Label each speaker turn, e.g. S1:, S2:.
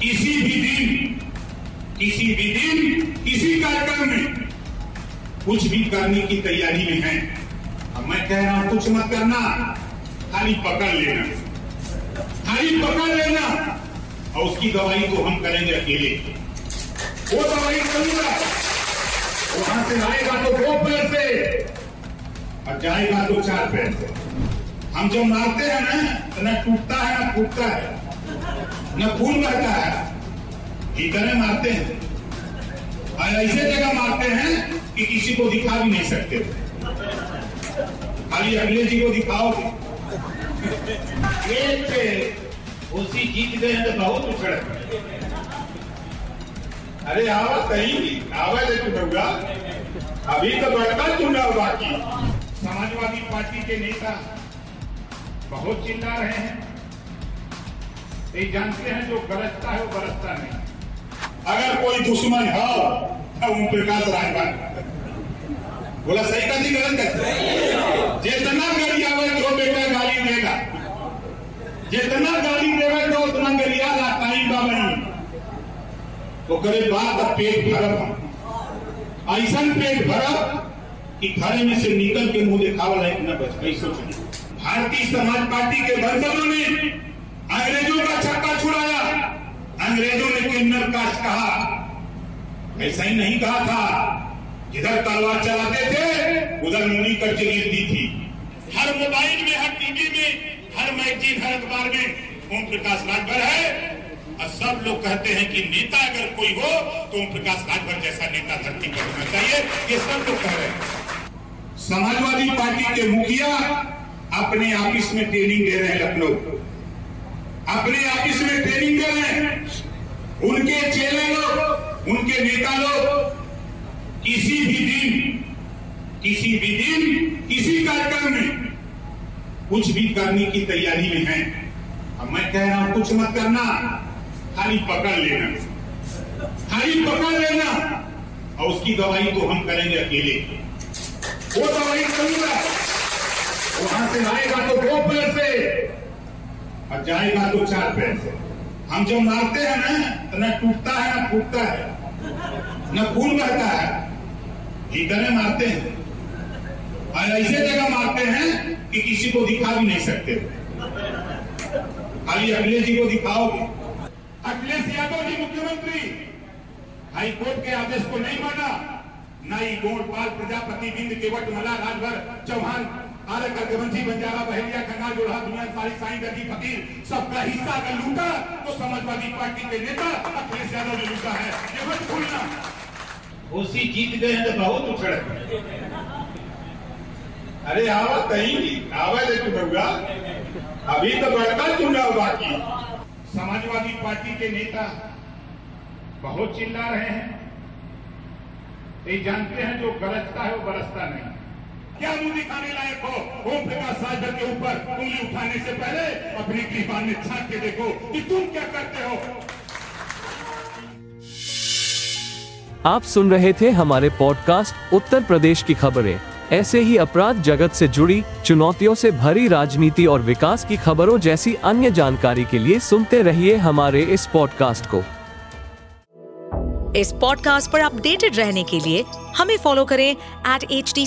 S1: किसी भी दिन, किसी भी दिन, किसी कार्यक्रम में कुछ भी करने की तैयारी में है। अब मैं कह रहा हूँ, कुछ मत करना, खाली पकड़ लेना। खाली पकड़ लेना। और उसकी दवाई तो हम करेंगे अकेले। वो दवाई करूँगा। वहाँ से आएगा तो दो पैर से और जाएगा तो चार पैर से हम जो मारते हैं ना तो न टूटता है, ना फूटता है। न खून बहता है। इतने मारते हैं। और ऐसे जगह मारते हैं कि किसी को दिखा भी नहीं सकते। खाली अगले जी को दिखाओगे। एक पे उसी जीत गए तो बहुत उछड़ अरे आवा कहीं भी आवा ले चुका अभी तो बड़का चुनाव बाकी। समाजवादी पार्टी के नेता बहुत चिल्ला रहे हैं। ये जानते हैं जो गरजता है, वो बरसता नहीं। अगर कोई दुश्मन हो तो ओम प्रकाश राजभर बोला, सही का गलत है जितना गरिया जो बेटा गाली देगा। जितना गाली देगा तो उतना गरिया लाता ही बाबा तो करे बात पेट भरब ऐसा पेट भरब कि घरे में से निकल के मुँह दिखावा लायक न बच। गई सोच। भारतीय समाज पार्टी के वंशजों ने ने किन्नर काश कहा। ऐसा ही नहीं कहा था। जिधर तलवार चलाते थे, उधर मुनि कर गिरती थी। हर मोबाइल में, हर टीवी में, हर मैगजीन, हर अखबार में ओम प्रकाश राजभर है। और सब लोग कहते हैं कि नेता अगर कोई हो तो ओम प्रकाश राजभर जैसा नेता धरती पर होना चाहिए। ये सब लोग कह रहे हैं। समाजवादी पार्टी के मुखिया अपने ऑफ़िस में ट्रेनिंग दे रहे हैं लखनऊ अपने ऑफ़िस में ट्रेनिंग दे रहे हैं। उनके चेले लोग, उनके नेता लोग, किसी भी दिन, किसी भी दिन, किसी कार्यक्रम में कुछ भी करने की तैयारी में है। अब मैं कह रहा हूँ, कुछ मत करना, खाली पकड़ लेना। खाली पकड़ लेना। और उसकी दवाई तो हम करेंगे अकेले। वो दवाई करूँगा वहाँ से आएगा तो दो पैर से और जाएगा तो चार पैर से हम जो मारते हैं ना तो न टूटता है, न फूटता है। न खून बहता है। इतने मारते हैं। और ऐसे जगह मारते हैं कि किसी को दिखा भी नहीं सकते। खाली अखिलेश जी को दिखाओगे। अखिलेश यादव जी मुख्यमंत्री। हाईकोर्ट के आदेश को नहीं माना। न ही गोड़पाल प्रजापति बिंद केवट मला राजभर चौहान आरे करगवंशी बंजारा बहेलिया खन्ना जोड़ा दुनिया सारी साई गदी फकीर सबका हिस्सा अगर लूटा तो समाजवादी पार्टी के नेता अखिलेश यादव ने लूटा है। ये मत भूलना। उसी जीत गए हैं तो बहुत उछड़ अरे आवा कहीं आवा ले चुका अभी तो बड़का चुनाव बाकी समाजवादी पार्टी के नेता बहुत चिल्ला रहे हैं। ये जानते हैं जो गरजता है वो बरसता नहीं। क्या मुँह दिखाने लायक हो? ओम प्रकाश राजभर के ऊपर उंगली उठाने से पहले अपनी कृपा में झाँक के देखो कि तुम क्या करते हो।
S2: आप सुन रहे थे हमारे पॉडकास्ट उत्तर प्रदेश की खबरें। ऐसे ही अपराध जगत से जुड़ी चुनौतियों से भरी राजनीति और विकास की खबरों जैसी अन्य जानकारी के लिए सुनते रहिए हमारे इस पॉडकास्ट को।
S3: इस पॉडकास्ट पर अपडेटेड रहने के लिए हमें फॉलो करें एट एच डी